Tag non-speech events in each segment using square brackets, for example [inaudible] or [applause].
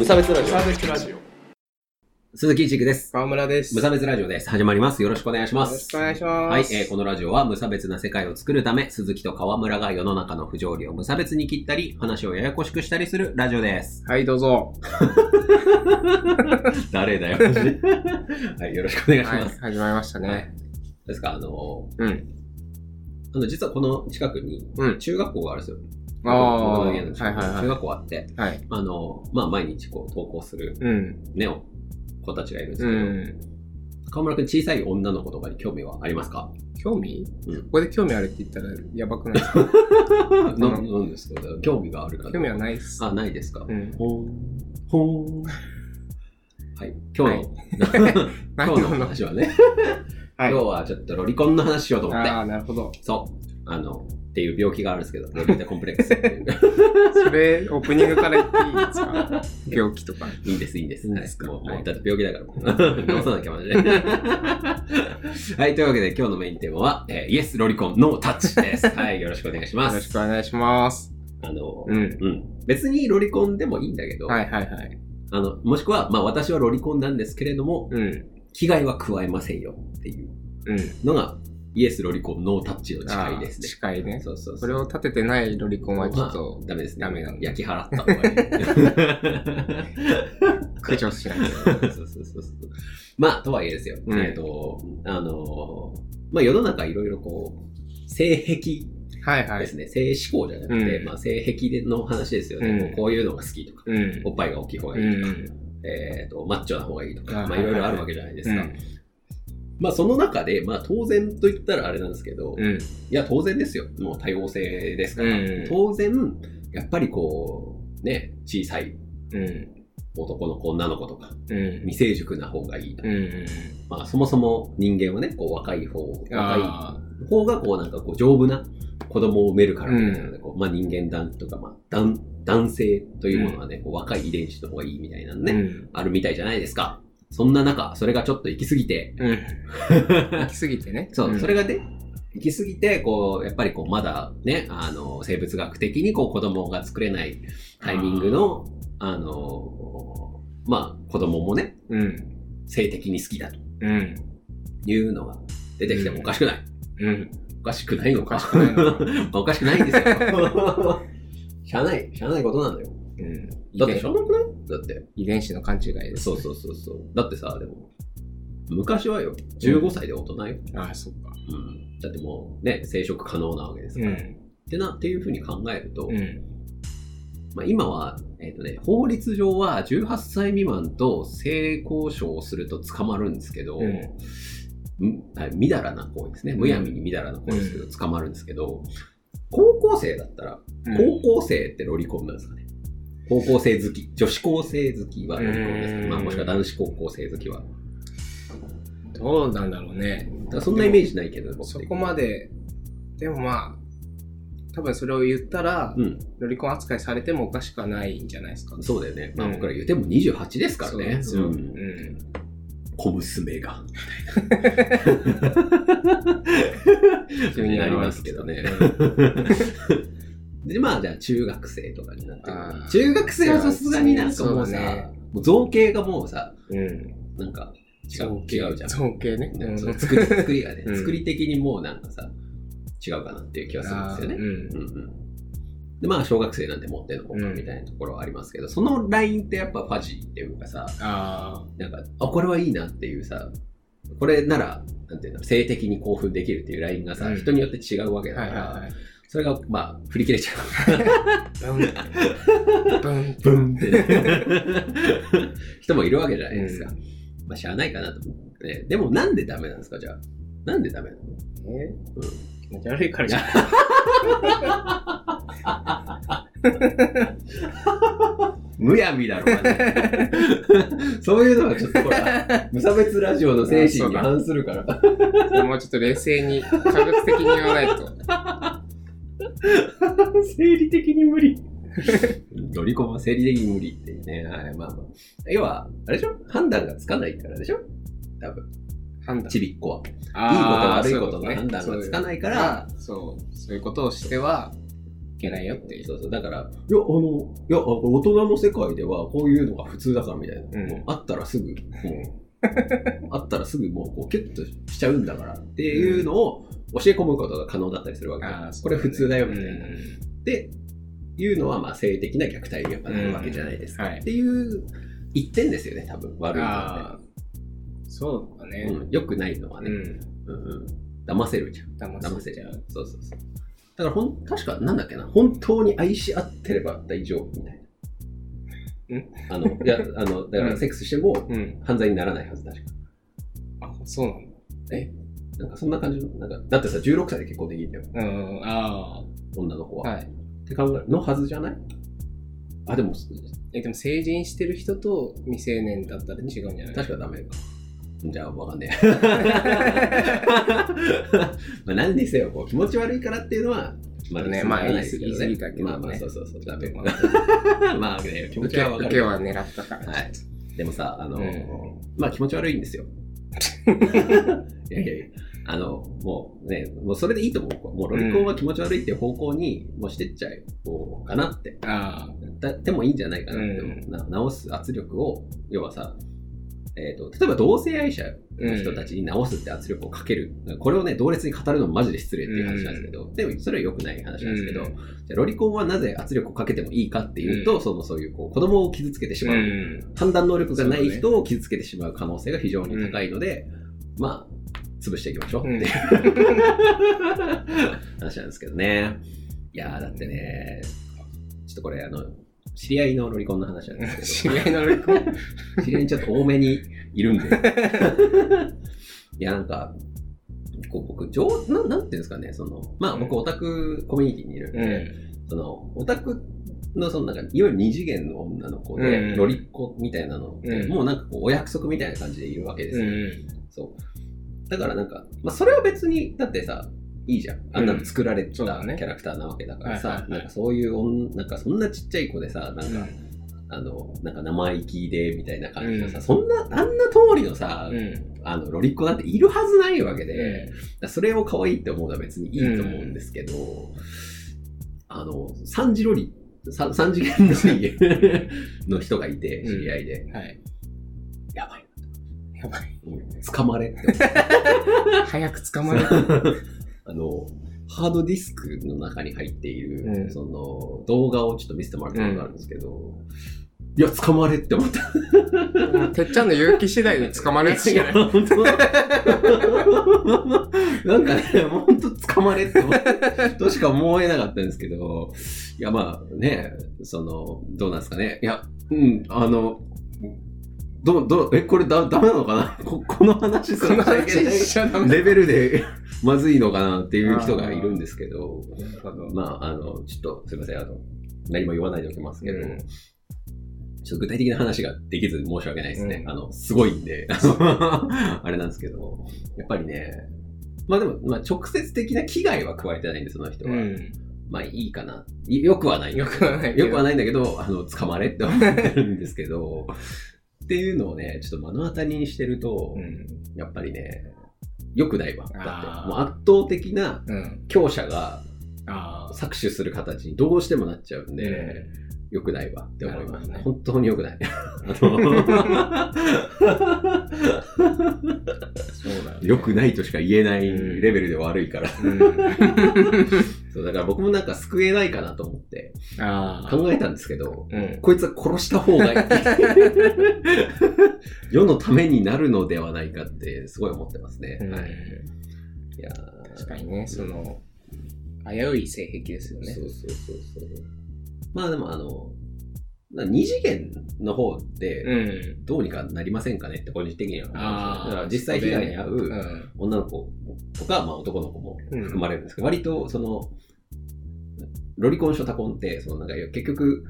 無差別ラジオラジオ。鈴木一育です。川村です。無差別ラジオです。始まります。よろしくお願いします。よろしくお願いします。はい、えーこのラジオは無差別な世界を作るため、鈴木と川村が世の中の不条理を無差別に切ったり、話をややこしくしたりするラジオです。はい、どうぞ。[laughs] 誰だよ、マジではい、よろしくお願いしはいま、す。始まりましたね。ですか、あのうん。ー、あの、実はこの近くにうん。中学校があるんですよ。ああ、はいはいはい。中学校あって、はい。あのー、まあ、毎日こう、登校するうん。ね、子たちがいるんですうけど、ん。川村くん小さい女の子とかに興味はありますか？興味？うんここで興味あるって言ったらやばくないですか？[laughs] ななんですか？興味があるか興味はないっす。あ、ないですか？うん。ほーん。ほーん。はい。今日の、[laughs] 今日の話はね、[laughs] はい。今日はちょっとロリコンの話しようと思って。ああ、なるほど。そう。あの、っていう病気があるんですけど、ロリータコンプレックスっていう。それ、オープニングから言っていいですか？病気とか。いいんです、いいんです。いですかはいもう、だって病気だからもう。[laughs] 治さなきゃマジで。[laughs] はい、というわけで今日のメインテーマは、えーイエスロリコンノータッチです。[laughs] はい、よろしくお願いしまよろしす。くお願いします。あの、うん。うん。別にロリコンでもいいんだけど、はいはいはい。あの、もしくは、まあ私はロリコンなんですけれども、うん。危害は加えませんよっていううん。のが、イエスロリコンノータッチの誓いですね。誓いね。そうそうそれを立ててないロリコンはちょっとまあダメですね。ダメなんだ焼き払った方がいい。駆除しないと。そうそうそうそう。まあ、とはいえですよ。うんえっと、あのー、まあ世の中いろいろこう、性癖はいはい。ですね。性思考じゃなくて、うんまあ性癖の話ですよね。うんこうこういうのが好きとか、うん。おっぱいが大きい方がういいとか、ん。えっと、マッチョな方がいいとか、あまあいろいろあるわけじゃないですか。うんまあその中で、まあ当然と言ったらあれなんですけど、いうん。や当然ですよ。もう多様性ですから。うん当然、やっぱりこう、ね、小さいうん。男の子、女の子とか、うん。未成熟な方がいいと。うん。まあそもそも人間はね、こう若い方、若あい方がこうなんかこう丈夫な子供を産めるからみたいなので、こうまあ人間団とか、まあ男男性というものはね、こう若い遺伝子の方がいいみたいなのあ。ね、うん。あるみたいじゃないですか。そんな中、それがちょっと行き過ぎて、うん。行き過ぎてね。[laughs] そう、んそれがね、行き過ぎて、こう、やっぱりこう、まだね、あの、生物学的にこう、子供が作れないタイミングの、あの、まあ、子供もね、うん。性的に好きだとうん。いうのが出てきてもおかしくない。うん。おかしくないのか。おかしくないのかまあ [laughs] おかしくないんですよ。[laughs] しゃあない、しゃあないことなんだよ。うん。だってしゃあなくない？だって。遺伝子の勘違いです。そうそうそうそう。だってさ、でも、昔はよ、15歳で大人よ。ああ、そっか。うん。だってもうね、生殖可能なわけですから。うん。ってな、っていうふうに考えると、うん。まあ、今は、えっ、とね、法律上は18歳未満と性交渉をすると捕まるんですけど、うんんはいみだらな行為ですね。うんむやみにみだらな行為ですけど、捕まるんですけど、高校生だったら、高校生ってロリコンなんですかね。高校生好き、女子高生好きはロリコンですまあ、もしくは男子高校生好きは。どうなんだろうね。そんなイメージないけど、僕そこまで、でもまあ、多分それを言ったら、うん、ロリコン扱いされてもおかしくはないんじゃないですか？そうだよね。まあ、うん僕ら言うても28ですからね。そうですよ。ううんん。小娘が。[laughs] 急になりますけどね。で、まあ、じゃあ中学生とかになって中学生はさすがになんかもうさ、ねもう造形がもうさ、うん。なんか違う、違うじゃん。造形ね。ねうんそう作り作りがね、うん作り的にもうなんかさ、違うかなっていう気がするんですよね。うんうんで、まあ、小学生なんて持ってるのかみたいなところはありますけど、そのラインってやっぱファジーっていうかさ、あなんか、あ、これはいいなっていうさ、これなら、なんていうの、性的に興奮できるっていうラインがさ、うん人によって違うわけあ。だから、はいはいはい。それが、まあ、振り切れちゃう。ブン。ブンってね、人もいるわけじゃないですか。うまあ、しゃあないかなと思って、ね。でも、なんでダメなんですか、じゃあ。なんでダメなの？え？うん気持ち悪いからじゃん。むやみだろ、マジでそういうのはちょっとほら、無差別ラジオの精神に反するから。[laughs] もうちょっと冷静に、科学的に言わないと。[laughs] 生理的に無理。[laughs] 乗り込むは生理的に無理っていうね。はい、まあまあ。要は、あれでしょ？判断がつかないからでしょ？多分、判断。ちびっこは。いいこと悪いことの判断がつかないから、そう、そういうことをしては、けないよっていう。そうそう。だから、いや、あの、いや、あ大人の世界ではこういうのが普通だからみたいな。うんあったらすぐ、もう、[laughs] あったらすぐもうこうキュッとしちゃうんだからっていうのを教え込むことが可能だったりするわけよあーこれ普通だよみたいな。うんで、いうのはまあ性的な虐待にやっぱなるわけじゃないですか。っていう一点ですよね、多分悪いのはああ、そうだね。ね。うん、よくないのはね、うん。うんうん。騙せるじゃん。騙騙せちゃう。そうそうそう。だからほん、確かなんだっけな、本当に愛し合ってれば大丈夫みたいな。あの、いや、あの、だからセックスしてもうん。犯罪にならないはず、確か。あ、そうなんだ。え？なんかそんな感じの、なんか、だってさ、16歳で結婚できるんだよ、うん。あ女の子は。あ。はい。って考えのはずじゃない？あ、でも、え、でも成人してる人と未成年だったら違うんじゃない？確かダメか。じゃあ、わかんねえ。[laughs] まあ、何にせよ、こう、気持ち悪いからっていうのは、まあねまあ、ないですけどね言い過ぎたけどねまあまあ、そうそうそう、ダメ。ま [laughs] まあね、気持受けちはわかる。受けは狙ったから。はい。でもさ、あの、うんまあ気持ち悪いんですよ。[laughs] いやいやいや、あの、もうね、もうそれでいいと思う。もうロリコンは気持ち悪いっていう方向にもうしてっちゃおうかなって。ああ。だでもいいんじゃないかなって思う、うん。な直す圧力を、要はさ、えー、と例えば同性愛者の人たちに直すって圧力をかける、これをね、同列に語るのもマジで失礼っていう話なんですけど、でもそれは良くない話なんですけど、うん。じゃあロリコンはなぜ圧力をかけてもいいかっていうと、うん。そのそういうこう子供を傷つけてしまう、ん。判断能力がない人を傷つけてしまう可能性が非常に高いので、まあ、潰していきましょうっていう、[laughs] 話なんですけどね。いやー、だってね、ちょっとこれ、あの、知り合いのロリコンの話なんですけど、知り合いのロリコン？[laughs] 知り合いにちょっと多めにいるんで。[laughs] いや、なんか、こう僕、上な、なんていうんですかね、その、まあ僕、オタクコミュニティにいるんで、うん。その、オタクの、そのなんか、いわゆる二次元の女の子で、うんロリっ子みたいなのって、うんもうなんかこう、お約束みたいな感じでいるわけですよ。うん。そう。だからなんか、まあそれは別に、だってさ、いいじゃん。あんなの作られたキャラクターなわけだからさ、なんかそういう女、なんかそんなちっちゃい子でさ、なんか、うんあの、なんか生意気でみたいな感じのさ、うんそんな、あんな通りのさ、うん。あの、ロリっ子なんているはずないわけで、で、だからそれを可愛いって思うのは別にいいと思うんですけど、あの、三次ロリ、さ三次元ロリ [laughs] の人がいて、知り合いで、はい。やばい。やばい。うん捕まれって [laughs] 早く捕まる。[laughs] あの、ハードディスクの中に入っている、うんその、動画をちょっと見せてもらったことがあるんですけど、いや、捕まれって思った。[laughs] てっちゃんの勇気次第で捕まるやつじゃなんかね、本当捕まれって思って、としか思えなかったんですけど、いや、まあね、その、どうなんですかね。いや、うん、あの、どう、どう、え、これだ、ダメなのかな？[laughs] ここの話する。レベルで [laughs] まずいのかなっていう人がいるんですけど、なるほど。まあ、あの、ちょっと、すいません、あの、何も言わないでおきますけど、うんちょっと具体的な話ができず申し訳ないですね。うんあの、すごいんで、[laughs] あれなんですけど、やっぱりね、まあでも、まあ直接的な危害は加えてないんで、その人は。うん。まあいいかな。いよくはない。よくはない。よくはないんだけど、あの、捕まれって思ってるんですけど、っていうのをね、ちょっと目の当たりにしてると、うん。やっぱりね、良くないわ。だって、もう圧倒的なうん。強者が。搾取する形にどうしてもなっちゃうんで、良くないわって思います、ね本当に良くない。[laughs] あそうだのよね。良くないとしか言えないレベルで悪いから。うん。そうだから僕もなんか救えないかなと思って。考えたんですけど、うん。こいつは殺した方がいい。[laughs] 世のためになるのではないかってすごい思ってますね。うんはい。いやー確かにね、その、危うい性癖ですよね。そうそうそうそう。まあでもあの、な二次元の方でうん。どうにかなりませんかねって個人的には思いますああ。だから実際被害に遭う。うん女の子とか、まあ、男の子もうん含まれるんですけど、割とその、ロリコン、ショタコンって、そのなんか結局、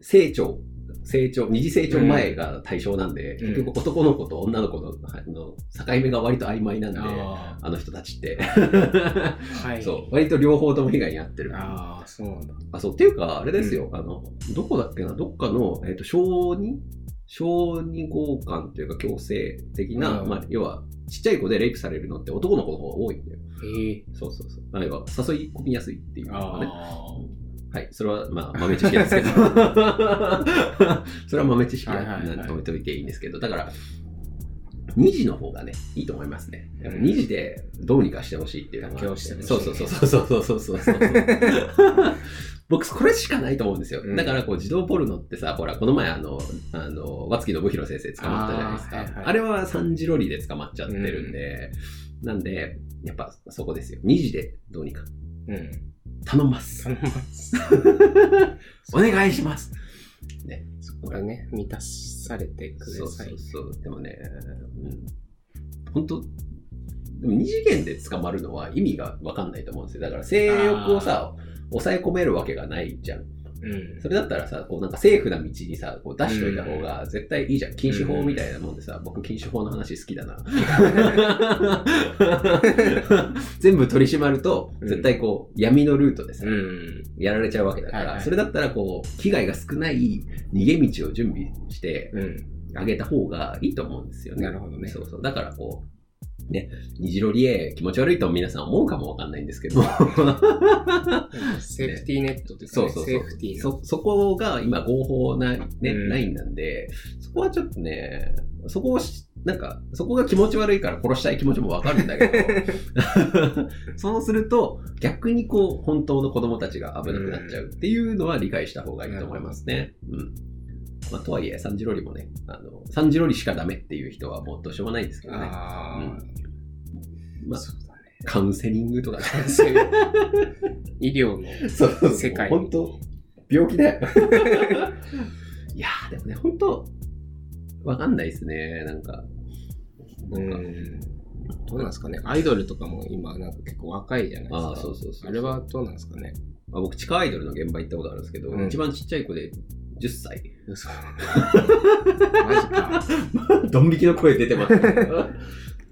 成長、成長、二次成長前が対象なんで、うん結局男の子と女の子のあの境目が割と曖昧なんで、ああの人たちって。あ。はい。[laughs] そう、割と両方とも被害に遭ってる。ああ、そうなんだ。あ、そう、っていうか、あれですよ、あの、どこだっけな、どっかの、えっ、と、小児小児強姦というか強制的な、うんまあ、要は、ちっちゃい子でレイプされるのって男の子の方が多いんだよ。ええ。そうそうそう。だから、誘い込みやすいっていうのがね。あはい。それは、まあ、豆知識ですけど。それは豆知識なんとめておいていいんですけど、だから、2時の方がね、いいと思いますね。やっぱ2時でどうにかしてほしいっていうのがしてほしいそうそうそうそうそうそうそうそう。[laughs] 僕、これしかないと思うんですよ。うんだから、こう、自動ポルノってさ、ほら、この前、あの、あの、和月信弘先生捕まったじゃないですか。あ,、あーはいはいれは3時ロリで捕まっちゃってるんで、なんで、やっぱそこですよ。2時でどうにか。うん。頼んます。頼みます。[laughs] お願いします。そこがね、満たされてくそうださい。そうそう。でもね、うん、本当でも二次元で捕まるのは意味がわかんないと思うんですよ。だから性欲をさ、抑え込めるわけがないじゃん。うん。それだったらさ、こうなんかセーフな道にさ、こう出しといた方が絶対いいじゃん。禁止法みたいなもんでさ、僕禁止法の話好きだな。[laughs] 全部取り締まると、絶対こう闇のルートでさ、うん。やられちゃうわけだから、はいはいそれだったらこう、危害が少ない逃げ道を準備してうん。あげた方がいいと思うんですよね。なるほどねそうそう。だからこう、ね、虹色リエ気持ち悪いと皆さん思うかもわかんないんですけど、セーフティーネットというかね、そうそうそうセーフティーな。そ、そこが今合法な、ねうんラインなんで、そこはちょっとね、そこをし、なんか、そこが気持ち悪いから殺したい気持ちもわかるんだけど、[laughs] そうすると、逆にこう、本当の子供たちが危なくなっちゃうっていうのは理解した方がいいと思いますね。うん。まあ、とはいえ、サンジロリもね、あの、サンジロリしかダメっていう人はもうどうしようもないんですけどね。ああ、まあ、そうだね。カウンセリングとかね。医療の世界本当病気だよ。[laughs] いやー、でもね、本当わかんないですね。なんか。うなんかん。どうなんですかね。アイドルとかも今なんか結構若いじゃないですか。ああ、そうそうそう。あれはどうなんですかね。まあ、僕、地下アイドルの現場行ったことあるんですけど、うん一番ちっちゃい子で10歳。嘘。マジか。ドン引きの声出てますけど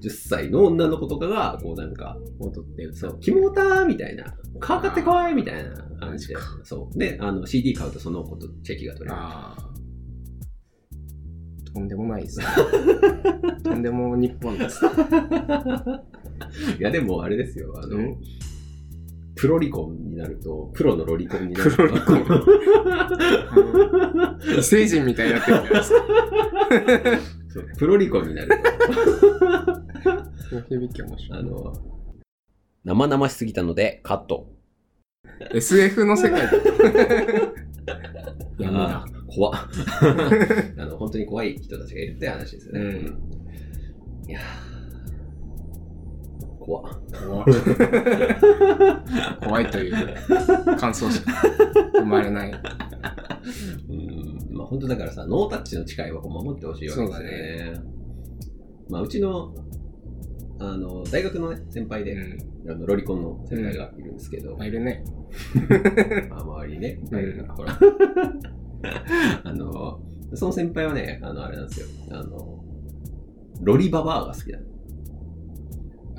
10歳の女の子とかが、こうなんか、踊ってるそう、キモーターみたいな、顔買ってこいみたいな感じでそう。で、あの、CD 買うとその子とチェキが取れる。とんでもないですね。[laughs] とんでも日本です。いや、でもあれですよ、あの、うんプロリコンになると、プロのロリコンになると。プロリコン異星人みたいになってるじゃないですか。そうプロリコンになると、響き面白い。あの、生々しすぎたのでカット。SF の世界や、もうあー怖っ [laughs] あの、本当に怖い人たちがいるって話ですよね。うんいやー怖っ怖 [laughs] 怖いという感想しか生まれない。うん、まあ本当だからさ、ノータッチの誓いは守ってほしいわけですよね。まあうちの、あの、大学のね、先輩で、うん。あのロリコンの先輩がいるんですけど、まあ、いるね。ま [laughs] あ周りにね、いっぱいいるから、うんほら。[laughs] あの、その先輩はね、あの、あれなんですよ。あの、ロリババアが好きなの。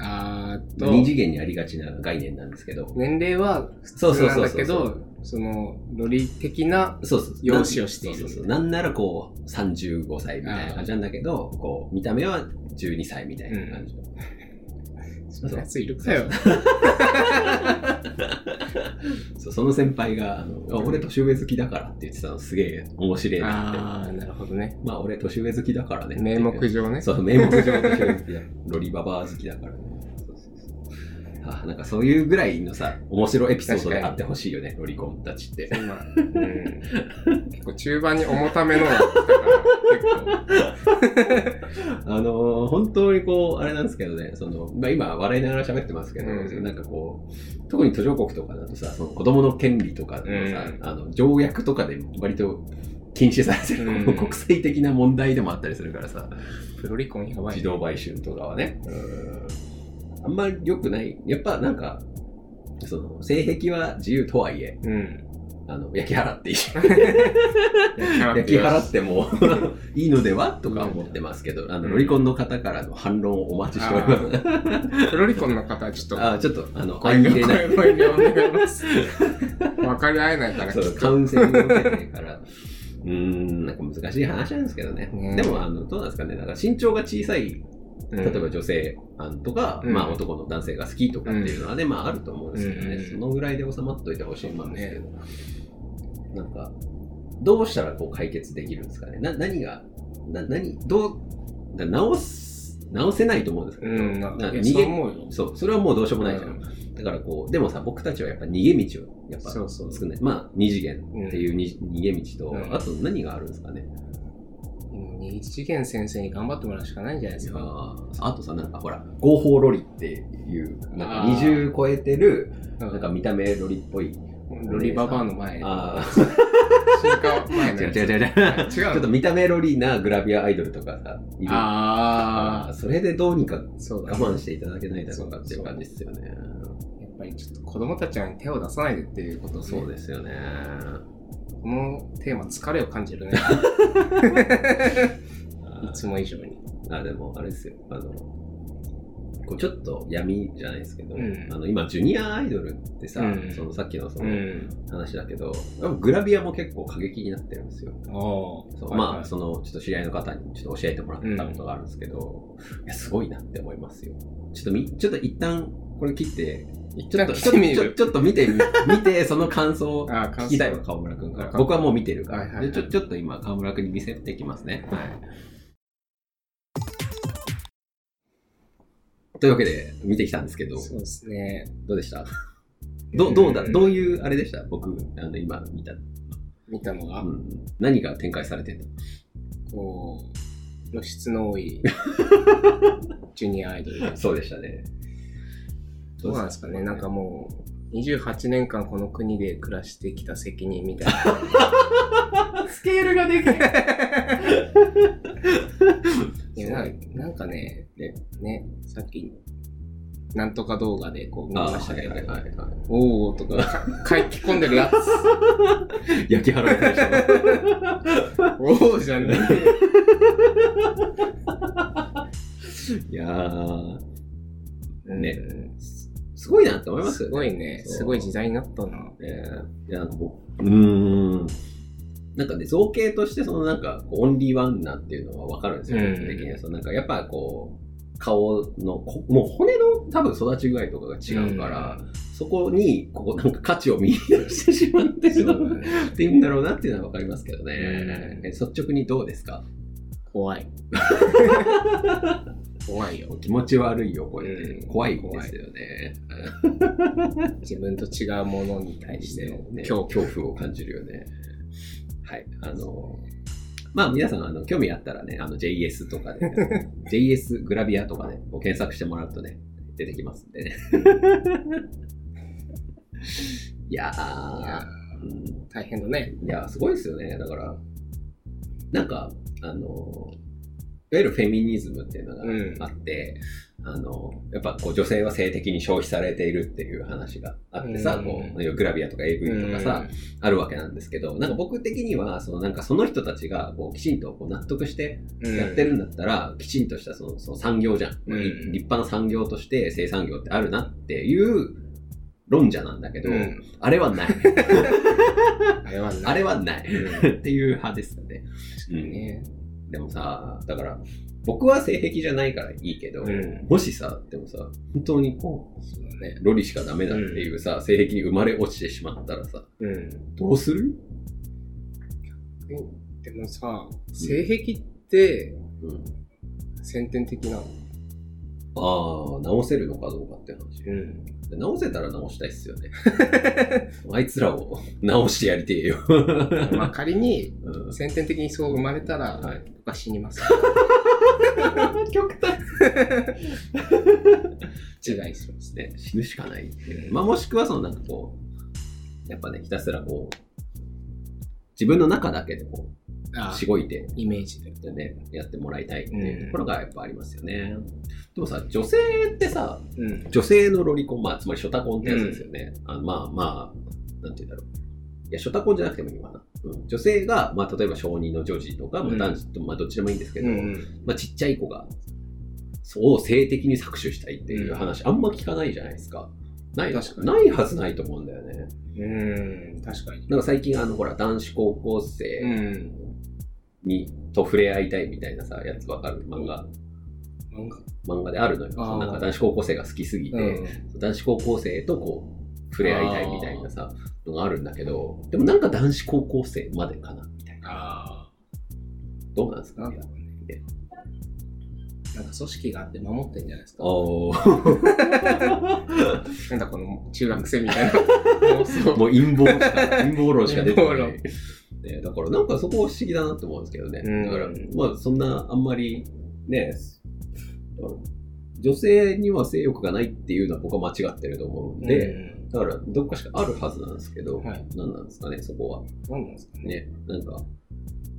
あと、二次元にありがちな概念なんですけど。年齢は普通なんだけど、その、ロリ的な、そうそうそう。容姿をしているそうそうそう。なんならこう、35歳みたいな感じなんだけど、こう、見た目は12歳みたいな感じの。そんなやついるかよ。[laughs] そうその先輩が、あの、あ俺年上好きだからって言ってたのすげえ面白いなって。ああ、なるほどね。まあ俺年上好きだからね。名目上ね。そう、名目上年上好きだ。ロリババア好きだからね。あなんかそういうぐらいのさ、面白いエピソードであってほしいよね、ロリコンたちって。今、うん、結構中盤に重ためのが来たから、[laughs] あのー本当にこう、あれなんですけどね、その、まあ今笑いながら喋ってますけど、うん。なんかこう、特に途上国とかだとさ、その子供の権利とかのさ、うん。あの、条結とかで割と禁止されてる、うん。国際的な問題でもあったりするからさ、プロリコンやばい、自動売春とかはね、うんあんまり良くない。やっぱなんか、その、性癖は自由とはいえ、うん。あの、焼き払っていい。焼焼き払っても [laughs] いいのではとか思ってますけど、あの、ロリコンの方からの反論をお待ちしております。プロリコンの方はちょっと、あちょっと、あの、相入れない。お願いします。分かり合えないから、そと。カウンセリング受けてないから。うーん、なんか難しい話なんですけどね。ねでも、あの、どうなんですかね。なんか身長が小さい例えば女性案とか、うん。まあ男の男性が好きとかっていうのはね、まああると思うんですけどね、うん。そのぐらいで収まっといてほしいもんですけど、なんか、どうしたらこう解決できるんですかね。な、何が、な、何、どう、だ直す、直せないと思うんですけど、うん、逃げ、思うよ。そう、それはもうどうしようもないじゃん。うん。だからこう、でもさ、僕たちはやっぱ逃げ道を、やっぱそうそう。まあ、二次元っていうに、逃げ道と、うん。あと何があるんですかね。もう二次元先生に頑張ってもらうしかないんじゃないですか。ああとさ、なんかほら、合法ロリっていう、なんかあー20超えてる、うんなんか見た目ロリっぽい。ロリババアの前。あ前の違う違う違う違う。違うちょっと見た目ロリなグラビアアイドルとかさ、いる。ああーそれでどうにか我慢していただけないだろうかっていう感じですよね。やっぱりちょっと子供たちに手を出さないでっていうことねそうですよね。このテーマ疲れを感じるね。[laughs] いつも以上に。あ、でも、あれですよ。あの、こうちょっと闇じゃないですけど、うんあの今、ジュニアアイドルってさ、うんそのさっきのそうのん。話だけど、グラビアも結構過激になってるんですよ。おそうまあ、その、ちょっと知り合いの方にちょっと教えてもらったことがあるんですけど、いや、すごいなって思いますよ。ちょっとみ、ちょっと一旦、これ切って、ちょっと、ちょっと見る。ちょちょっと見てみ、[laughs] 見て、その感想をあ聞きたいわ、川村くんから。あ僕はもう見てるから。はいはいはいでちょちょっと今、川村くんに見せてきますね。はい。というわけで、見てきたんですけど、そうですね。どうでした？どうどうだ、うんどういうあれでした？僕、あの、今見た。見たのが、うん、何が展開されてるの？こう、露出の多い [laughs] ジュニアアイドル。そうでしたね。どうなんですかねなんかもう、28年間この国で暮らしてきた責任みたいな。[laughs] スケールがでかい。[laughs] いやななんかね、ね、ねさっき、なんとか動画でこう見ましたけど、はいはいはいはいおーとか、か書き込んでるやつ。[laughs] 焼き払いでしおーじゃねょ。いやー、え。ねうんすごいなって思いますよね。すごいね。すごい時代になったな。えーいや、なんかもう、うーん。なんかね、造形として、そのなんか、オンリーワンなんていうのはわかるんですよ、うん僕的には。そのなんか、やっぱこう、顔のこ、もう骨の多分育ち具合とかが違うから、そこに、ここなんか価値を見出してしまってるのね。っていうんだろうなっていうのはわかりますけどね。うんえ率直にどうですか？怖い。[laughs] 怖いよ。気持ち悪いよ、これ、うん怖いですよね。[laughs] 自分と違うものに対してのね恐怖。恐怖を感じるよね。はい。あの、まあ皆さん、あの、興味あったらね、あの、JS とかで、[laughs] JS グラビアとかで、検索してもらうとね、出てきますんでね。い [laughs] やいやー、うんー大変だね。いや、すごいですよね。だから、なんか、あの、いわゆるフェミニズムっていうのがうんあって、あの、やっぱこう女性は性的に消費されているっていう話があってさ、うんこう、グラビアとか AV とかさ、あるわけなんですけど、なんか僕的には、そのなんかその人たちがこうきちんとこう納得してうん、やってるんだったら、きちんとしたそのその産業じゃん、うん立派な産業として生産業ってあるなっていう論者なんだけど、うんあれはない。あれはない。[laughs] [laughs] あれはない。うんっていう派ですよね。ね。でもさ、だから、僕は性癖じゃないからいいけど、うんもしさ、でもさ、本当にこう、そうだね。ロリしかダメだっていうさ、性癖に生まれ落ちてしまったらさ、うん。どうする？でもさ、性癖ってうん。先天的なの。ああ、直せるのかどうかって話。うん。直せたら直したいっすよね。[laughs] あいつらを直してやりてえよ。[laughs] まあ仮にうん先天的にそう生まれたら、はい僕は死にます。[laughs] 極端違いしますね。ね、死ぬしかない。まあ、もしくは、そのなんかこう、やっぱね、ひたすらこう、自分の中だけでこあう、しごいて、イメージで。でね、やってもらいたいっていうところがやっぱありますよね。でもさ、女性ってさ、うん。女性のロリコン、まあ、つまりショタコンってやつですよね。あまあまあ、なんて言うんだろう。いや、ショタコンじゃなくてもいいわな。うん、女性が、まあ、例えば小児の女児とか、まあ、うん男児と、まあ、どっちでもいいんですけど、うん。まあ、ちっちゃい子が、そう性的に搾取したいっていう話、あんま聞かないじゃないですか。ない確かにないはずないと思うんだよね。うん。確かに。なんか最近、あの、ほら、男子高校う生ん。に、と触れ合いたいみたいなさ、やつわかる？漫画。漫画？漫画であるのよ。なんか男子高校生が好きすぎて、うん。男子高校生とこう、触れ合いたいみたいなさ、のがあるんだけど、でもなんか男子高校生までかなみたいな。あどうなんですか？ね。なんか組織があって守ってんじゃないですか？[laughs] なんだこの中学生みたいな。[laughs] もう陰謀しか、陰謀論しか出てこな陰い。ね、だからなんかそこは不思議だなって思うんですけどね。うんだから、まあそんなあんまりね、女性には性欲がないっていうのは僕は間違ってると思うんで、だからどっかしかあるはずなんですけど、はい何なんですかね、そこは。うん、なんですかね。ね、なんか、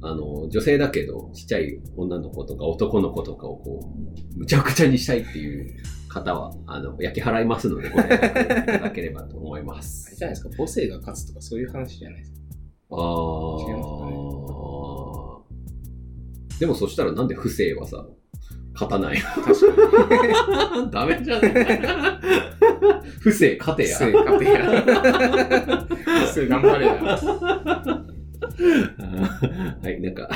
あの、女性だけど、ちっちゃい女の子とか男の子とかをこう、むちゃくちゃにしたいっていう方は、あの、焼き払いますので、ご連絡いただければと思いまあれす。じゃないですか、母性が勝つとかそういう話じゃないですか。あ違いますかねー。でもそしたらなんで不正はさ、勝たない確かに。[laughs] ダメじゃね？[laughs] 不正勝てや。不正勝てや。[laughs] 不正頑張れや。はい、なんか、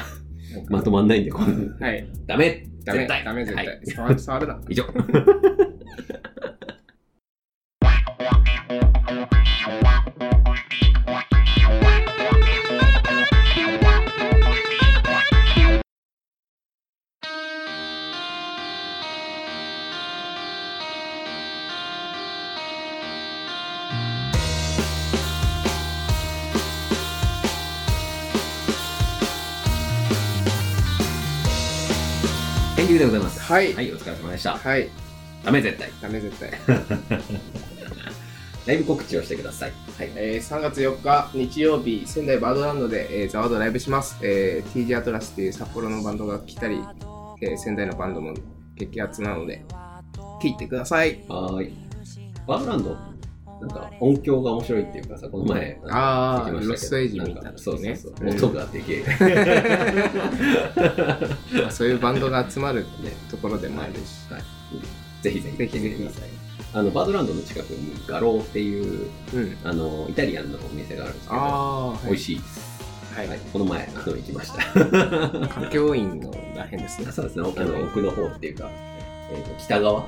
なんかまとまんないんで、こんはい。ダメダメ、絶対ダメ、絶対。はい触る、触るな。以上。でございます。はいはい、お疲れ様でした。はい。ダメ絶対。ダメ、絶対。[laughs] ライブ告知をしてください。はい。えー、3月4日日曜日仙台バードランドで、えーザワードライブします、えー、TG アトラスっていう札幌のバンドが来たり、えー仙台のバンドも激アツなので聞いてくださいはーい。バードランド、なんか音響が面白いっていうかさ、この前、あー聞きましたけどロストエイジみたいななんかそうそうそう。うん音がでけえ。まあそういうバンドが集まる、ね、ところでもあるし、はい。ぜひぜひ。ぜひぜひ。あの、バードランドの近くにガローっていう、うんあの、イタリアンのお店があるんですけど、ああ美味しいです。はい、はい。この前、あの、行きました。環境院のらへんですねそうですね、あの奥の方っていうか、えーと北側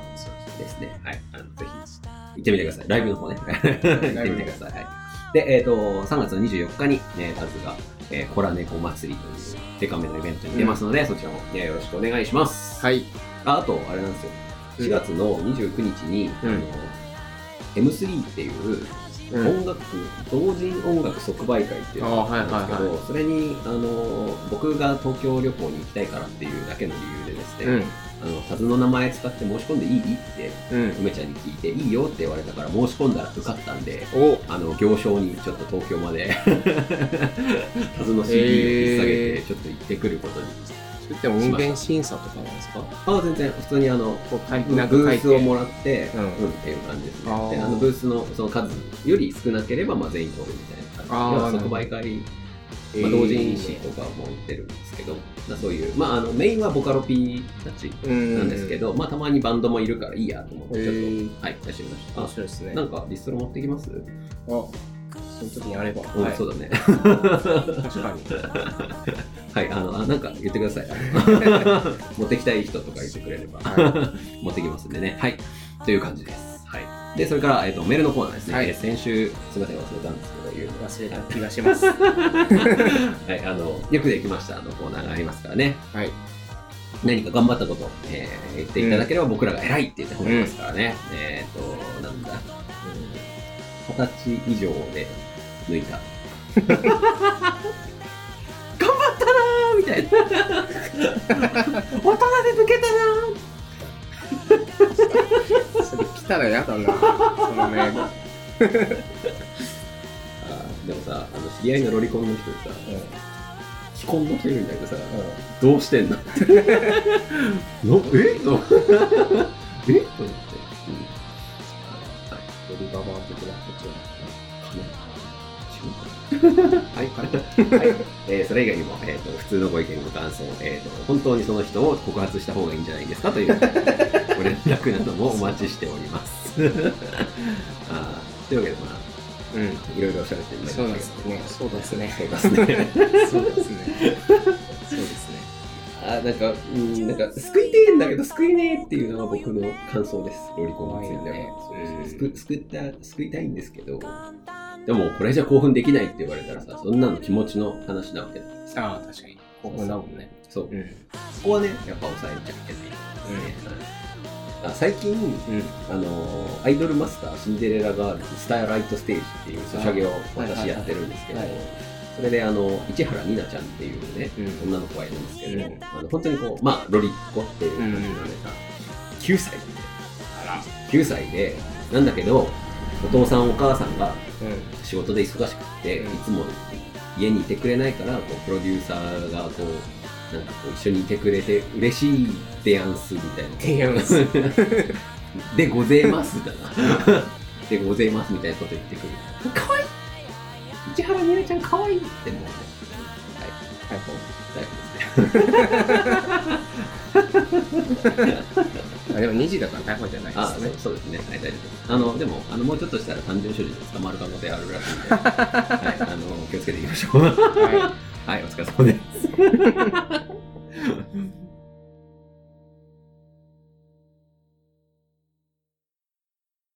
ですね。はい。あのぜひ、行ってみてください。ライブの方ね。行ってみてください。はい。で、えっ、と、3月の24日に、ね、タズが、えー、コラネコ祭りという、デカめのイベントに出ますので、そちらも、ね、よろしくお願いします。はいああと、あれなんですよ。4月の29日に、うんあの、M3 っていう、うん音楽、同人音楽即売会っていうのがあるんですけあーはいはいど、それに、あの、僕が東京旅行に行きたいからっていうだけの理由でですね、うんあの、タズの名前使って申し込んでいい？って、うん。梅ちゃんに聞いて、いいよって言われたから申し込んだら受かったんで、お。あの、行商にちょっと東京まで、[laughs] タズの CD を引っ提げて、ちょっと行ってくることに。それって音源審査とかなんですか？ああ、全然、普通にあの、こう書いブなんか書いて。ースをもらって、ううんん、っていう感じですね。であのブースのその数より少なければ、まあ、全員取るみたいな感じで、あー要は即売会、まあ、同人誌とかも売ってるんですけど、まあそういう、まあ、あのメインはボカロ P たちななんですけど、まあ、たまにバンドもいるからいいやと思って、ちょっと、はい、出してみました。面白いですねなんか、リストロ持ってきます、あその時にあれば、うんはい、そうだね。確かに [laughs] はい、あの、あなんか言ってください。[laughs] 持ってきたい人とか言ってくれれば、は [laughs] 持ってきますんでね。はい。という感じです。はい。で、それから、えっ、と、メールのコーナーですね。はいえー先週、すみません、忘れたんですけど、忘れた気がします [laughs] はい、あの、よくできましたのコーナーがありますからね。はい何か頑張ったことを、えー言っていただければ、僕らが偉いって言って褒めますからね。えっ、と、なんだ、二十歳以上で抜いた。[laughs] 頑張ったなーみたいな。[laughs] 大人で抜けたなそれ来たら嫌だなそのメールあーでもさ、あの知り合いのロリコンの人でさ、既婚の人いるんだけどさ、どうしてんの？[laughs] のえ？[laughs] とえ？と思って。ドリババー的なこっちはい、はい。えーそれ以外にも、えー、と普通のご意見、ご感想、えーと、本当にその人を告発した方がいいんじゃないですかというご連絡などもお待ちしております。[laughs] あーというわけで、まあ、うん。いろいろ喋ってみましたけど。そうですね。そうですね。そうですね。そうですね。[laughs] そうですね。あなんか、うん、なんか、救いてえんだけど救えねえっていうのが僕の感想です、ロリコンについては。救った救いたいんですけど、でもこれじゃ興奮できないって言われたらさ、そんなの気持ちの話なわけだ。ああ、確かに。興奮だもんね。そう。うん。そこはね、やっぱ抑えちゃいけないですね。あ最近、うん。あのーアイドルマスターシンデレラガールズスターライトステージっていうソシャゲを私やってるんですけどそれであの市原里奈ちゃんっていうね、うん女の子がいるんですけど、うんあの本当にこうまあロリっ子っていう感じのね、9歳であら。9歳でなんだけどお父さんお母さんがう仕事で忙しくって、うんいつも家にいてくれないからこうプロデューサーがこうなんかこう一緒にいてくれて嬉しいデアンスみたいな。提案すでごぜますだな。[laughs] でごぜますみたいなこと言ってくる。かわいい市原美奈ちゃんかわいいってもうね。はい。はい、[laughs] あでも2時だから逮捕じゃないあですね。そうそうですね。はい、大丈夫。あの、でも、あの、もうちょっとしたら単純処理で捕まる可能性あるらしいんで、はい、あの、[laughs] 気をつけていきましょう。ははい、お疲れ様です。